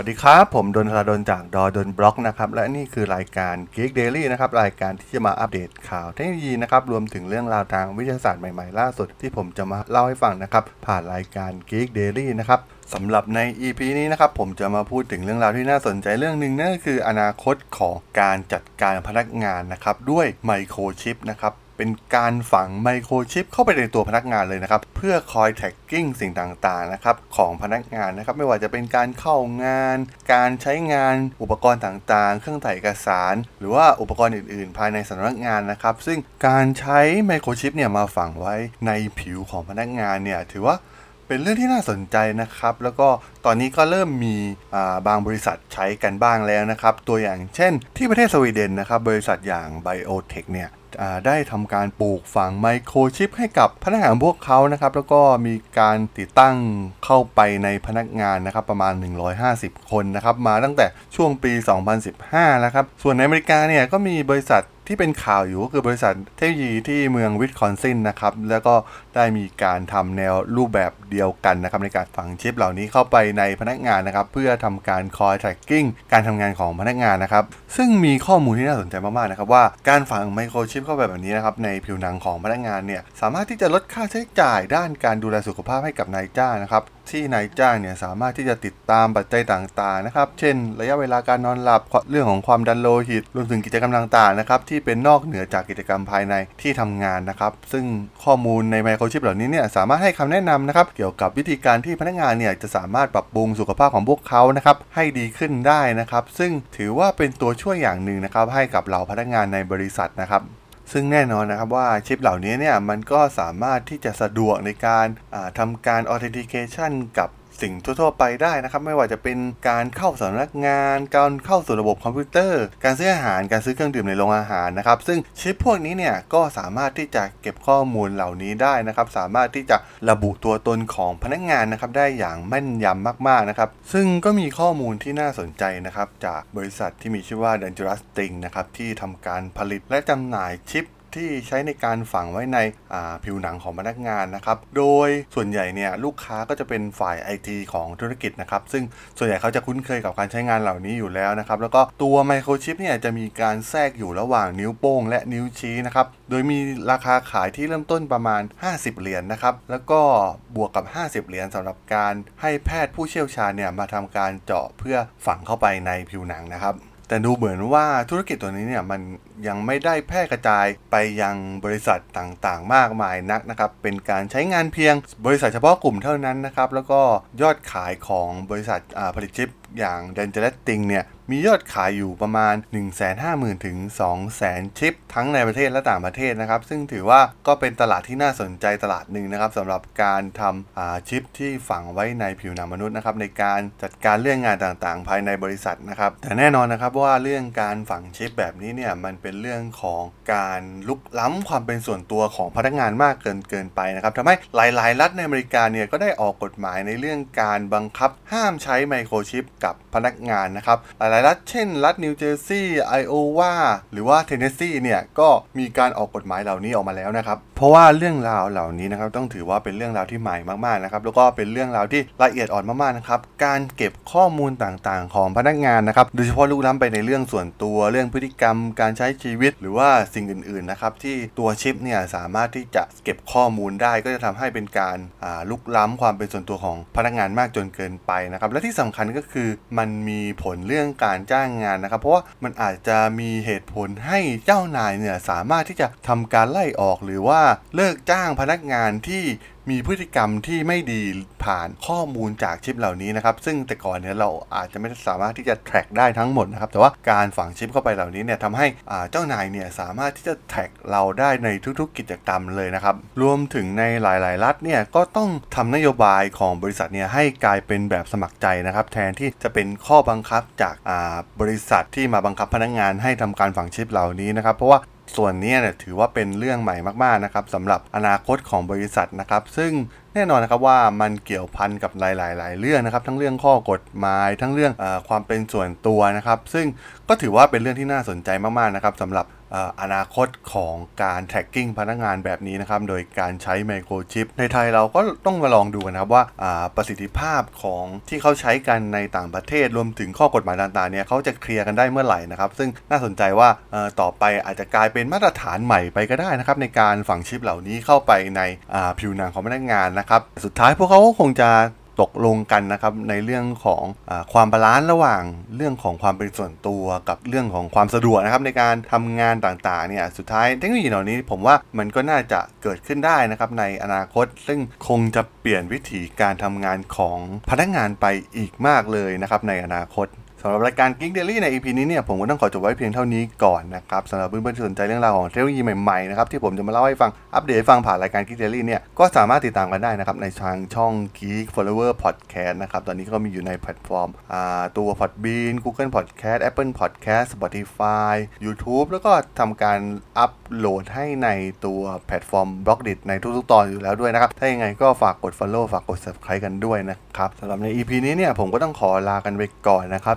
วัสดีครับ ผมดนทราดนจากดอดนบล็อกนะครับและนี่คือรายการ Geek Daily นะครับรายการที่จะมาอัปเดตข่าวเทคโนโลยีนะครับรวมถึงเรื่องราวทางวิทยาศาสตร์ใหม่ๆ ล่าสุดที่ผมจะมาเล่าให้ฟังนะครับผ่านรายการ Geek Daily นะครับสำหรับใน EP นี้นะครับผมจะมาพูดถึงเรื่องราวที่น่าสนใจเรื่องหนึ่งนั่นก็คืออนาคตของการจัดการพนักงานนะครับด้วยไมโครชิปนะครับ เป็นการฝังไมโครชิปเข้าไปในตัวพนักงานเลยนะครับ เพื่อคอย tracking สิ่งต่างๆนะครับของพนักงานนะครับ ไม่ว่าจะเป็นการเข้างาน การใช้งานอุปกรณ์ต่างๆ เครื่องถ่ายเอกสาร หรือว่าอุปกรณ์อื่นๆ ภายในสำนักงานนะครับ ซึ่งการใช้ไมโครชิปเนี่ยมาฝังไว้ในผิวของพนักงานเนี่ยถือว่าเป็นเรื่องที่น่าสนใจนะครับ แล้วก็ตอนนี้ก็เริ่มมีบางบริษัทใช้กันบ้างแล้วนะครับ ตัวอย่างเช่น ที่ประเทศสวีเดนนะครับ บริษัทอย่าง Biotech เนี่ยได้ทำการปลูกฝังไมโครชิปให้กับพนักงานพวกเขานะครับ แล้วก็มีการติดตั้งเข้าไปในพนักงานนะครับประมาณ 150 คนนะครับ มาตั้งแต่ช่วงปี 2015 แล้วครับ ส่วนในอเมริกาเนี่ยก็มีบริษัทที่เป็นข่าวอยู่ก็คือบริษัทเทคโนโลยีที่เมืองวิสคอนซินนะครับ แล้วก็ได้มีการทำแนวรูปแบบเดียวกันนะครับ ในการฝังชิปเหล่านี้เข้าไปในพนักงานนะครับ เพื่อทำการคอย tracking การทำงานของพนักงานนะครับ ซึ่งมีข้อมูลที่น่าสนใจมากๆนะครับว่าการฝังไมโครชิปเข้าไปแบบนี้นะครับในผิวหนังของพนักงานเนี่ยสามารถที่จะลดค่าใช้จ่ายด้านการดูแลสุขภาพให้กับนายจ้างนะครับที่นายจ้างเนี่ยสามารถที่จะติดตามปัจจัยต่างๆนะครับ เช่น ระยะเวลาการนอนหลับเรื่องของความดันโลหิตรวมถึงกิจกรรมต่างๆนะครับที่เป็นนอกเหนือจากกิจกรรมภายในที่ทำงานนะครับ ซึ่งข้อมูลในไมโครชิปเหล่านี้เนี่ยสามารถให้คำแนะนำนะครับเกี่ยวกับวิธีการที่พนักงานเนี่ยจะสามารถปรับปรุงสุขภาพของพวกเขานะครับให้ดีขึ้นได้นะครับ ซึ่งถือว่าเป็นตัวช่วยอย่างหนึ่งนะครับให้กับเหล่าพนักงานในบริษัทนะครับ ซึ่งแน่นอนนะครับว่าชิปเหล่านี้เนี่ยมันก็สามารถที่จะสะดวกในการทำการ authentication กับ สิ่งทั่วๆไปได้นะครับ ไม่ว่าจะเป็นการเข้าสำนักงาน การเข้าสู่ระบบคอมพิวเตอร์ การซื้ออาหาร การซื้อเครื่องดื่มในโรงอาหารนะครับ ซึ่งชิปพวกนี้เนี่ยก็สามารถที่จะเก็บข้อมูลเหล่านี้ได้นะครับ สามารถที่จะระบุตัวตนของพนักงานนะครับได้อย่างแม่นยำมากๆนะครับ ซึ่งก็มีข้อมูลที่น่าสนใจนะครับจากบริษัทที่มีชื่อว่า Dangerous t i n g นะครับที่ทำการผลิตและจำหน่ายชิป ที่ใช้ในการฝังไว้ในผิวหนังของพนักงานนะครับ โดยส่วนใหญ่เนี่ยลูกค้าก็จะเป็นฝ่าย IT ของธุรกิจนะครับ ซึ่งส่วนใหญ่เขาจะคุ้นเคยกับการใช้งานเหล่านี้อยู่แล้วนะครับ แล้วก็ตัวไมโครชิปเนี่ยจะมีการแทรกอยู่ระหว่างนิ้วโป้งและนิ้วชี้นะครับ โดยมีราคาขายที่เริ่มต้นประมาณ 50 เหรียญนนะครับ แล้วก็บวกกับ 50 เหรียญสำหรับการให้แพทย์ผู้เชี่ยวชาญเนี่ยมาทำการเจาะเพื่อฝังเข้าไปในผิวหนังนะครับ แต่ดูเหมือนว่าธุรกิจตัวนี้เนี่ยมันยังไม่ได้แพร่กระจายไปยังบริษัทต่างๆ มากมายนักนะครับ เป็นการใช้งานเพียงบริษัทเฉพาะกลุ่มเท่านั้นนะครับ แล้วก็ยอดขายของบริษัทผลิตชิปอย่าง d a n g e r o u s t i n g เนี่ย มียอดขายอยู่ประมาณ 150,000 ถึง 200,000 ชิป ทั้งในประเทศและต่างประเทศนะครับ ซึ่งถือว่าก็เป็นตลาดที่น่าสนใจตลาดหนึ่งนะครับสำหรับการทำชิปที่ฝังไว้ในผิวหนังมนุษย์นะครับในการจัดการเรื่องงานต่างๆ ภายในบริษัทนะครับ แต่แน่นอนนะครับว่าเรื่องการฝังชิปแบบนี้เนี่ยมันเป็นเรื่องของการลุกล้ำความเป็นส่วนตัวของพนักงานมากเกินเกินไปนะครับทำให้หลายๆ รัฐในอเมริกาเนี่ยก็ได้ออกกฎหมายในเรื่องการบังคับห้ามใช้ไมโครชิปกับพนักงานนะครับหลายๆรัฐเช่น รัฐนิวเจอร์ซีย์ไอโอวาหรือว่าเทนเนสซีเนี่ยก็มีการออกกฎหมายเหล่านี้ออกมาแล้วนะครับเพราะว่าเรื่องราวเหล่านี้นะครับต้องถือว่าเป็นเรื่องราวที่ใหม่มากๆนะครับแล้วก็เป็นเรื่องราวที่ละเอียดอ่อนมากๆนะครับการเก็บข้อมูลต่างๆ ของพนักงานนะครับโดยเฉพาะลุกล้ำไปในเรื่องส่วนตัวเรื่องพฤติกรรม การใช้ชีวิตหรือว่าสิ่งอื่นๆนะครับที่ตัวชิปเนี่ยสามารถที่จะเก็บข้อมูลได้ก็จะทำให้เป็นการลุกล้ำความเป็นส่วนตัวของพนักงานมากจนเกินไปนะครับและที่สำคัญก็คือมันมีผลเรื่องการการจ้างงานนะครับ เพราะว่ามันอาจจะมีเหตุผลให้เจ้านายเนี่ยสามารถที่จะทำการไล่ออกหรือว่าเลิกจ้างพนักงานที่ มีพฤติกรรมที่ไม่ดีผ่านข้อมูลจากชิปเหล่านี้นะครับ ซึ่งแต่ก่อนเนี่ยเราอาจจะไม่สามารถที่จะ track ได้ทั้งหมดนะครับ แต่ว่าการฝังชิปเข้าไปเหล่านี้เนี่ยทำให้เจ้านายเนี่ยสามารถที่จะ track เราได้ในทุกๆ กิจกรรมเลยนะครับ รวมถึงในหลาย ๆ รัฐเนี่ยก็ต้องทำนโยบายของบริษัทเนี่ยให้กลายเป็นแบบสมัครใจนะครับ แทนที่จะเป็นข้อบังคับจากบริษัทที่มาบังคับพนักงงานให้ทำการฝังชิปเหล่านี้นะครับ เพราะว่า ส่วนนี้เนี่ยถือว่าเป็นเรื่องใหม่มากๆนะครับสำหรับอนาคตของบริษัทนะครับ ซึ่งแน่นอนนะครับว่ามันเกี่ยวพันกับหลายๆเรื่องนะครับ ทั้งเรื่องข้อกฎหมายทั้งเรื่องอความเป็นส่วนตัวนะครับ ซึ่งก็ถือว่าเป็นเรื่องที่น่าสนใจมากๆนะครับสำหรับ อนาคตของการ tracking พนักงานแบบนี้นะครับ โดยการใช้ไมโครชิปในไทยเราก็ต้องมาลองดูกันะครับว่าประสิทธิภาพของที่เขาใช้กันในต่างประเทศรวมถึงข้อกฎหมายต่างๆเนี่ยเขาจะเคลียร์กันได้เมื่อไหร่นะครับ ซึ่งน่าสนใจว่าต่อไปอาจจะกลายเป็นมาตรฐานใหม่ไปก็ได้นะครับ ในการฝังชิปเหล่านี้เข้าไปในผิวหนังของพนักงานนะครับ สุดท้ายพวกเขาก็คงจะ ตกลงกันนะครับในเรื่องของอความ balance ระหว่างเรื่องของความเป็นส่วนตัวกับเรื่องของความสะดวกนะครับในการทำงานต่างๆเนี่ยสุดท้ายเทคโนโลยีเหล่านี้ผมว่ามันก็น่าจะเกิดขึ้นได้นะครับในอนาคต ซึ่งคงจะเปลี่ยนวิธีการทำงานของพนักงานไปอีกมากเลยนะครับในอนาคต สำหรับรายการ Geek Daily ใน EP นี้เนี่ยผมก็ต้องขอจบไว้เพียงเท่านี้ก่อนนะครับสำหรับเพื่อนๆที่สนใจเรื่องราวของเทคโนโลยีใหม่ๆนะครับที่ผมจะมาเล่าให้ฟังอัปเดตฟังผ่านรายการ Geek Daily เนี่ยก็สามารถติดตามกันได้นะครับในทางช่อง Geek Forever Podcast นะครับตอนนี้ก็มีอยู่ในแพลตฟอร์มตัว Podbean Google Podcast Apple Podcast Spotify YouTube แล้วก็ทำการอัปโหลดให้ในตัวแพลตฟอร์ม b l o g d i t ในทุกๆตอนอยู่แล้วด้วยนะครับถ้ายังไงก็ฝากกด Follow ฝากกด Subscribe กันด้วยนะครับสำหรับใน EP นี้เนี่ยผมก็ต้องขอลากันไปก่อนนะครับ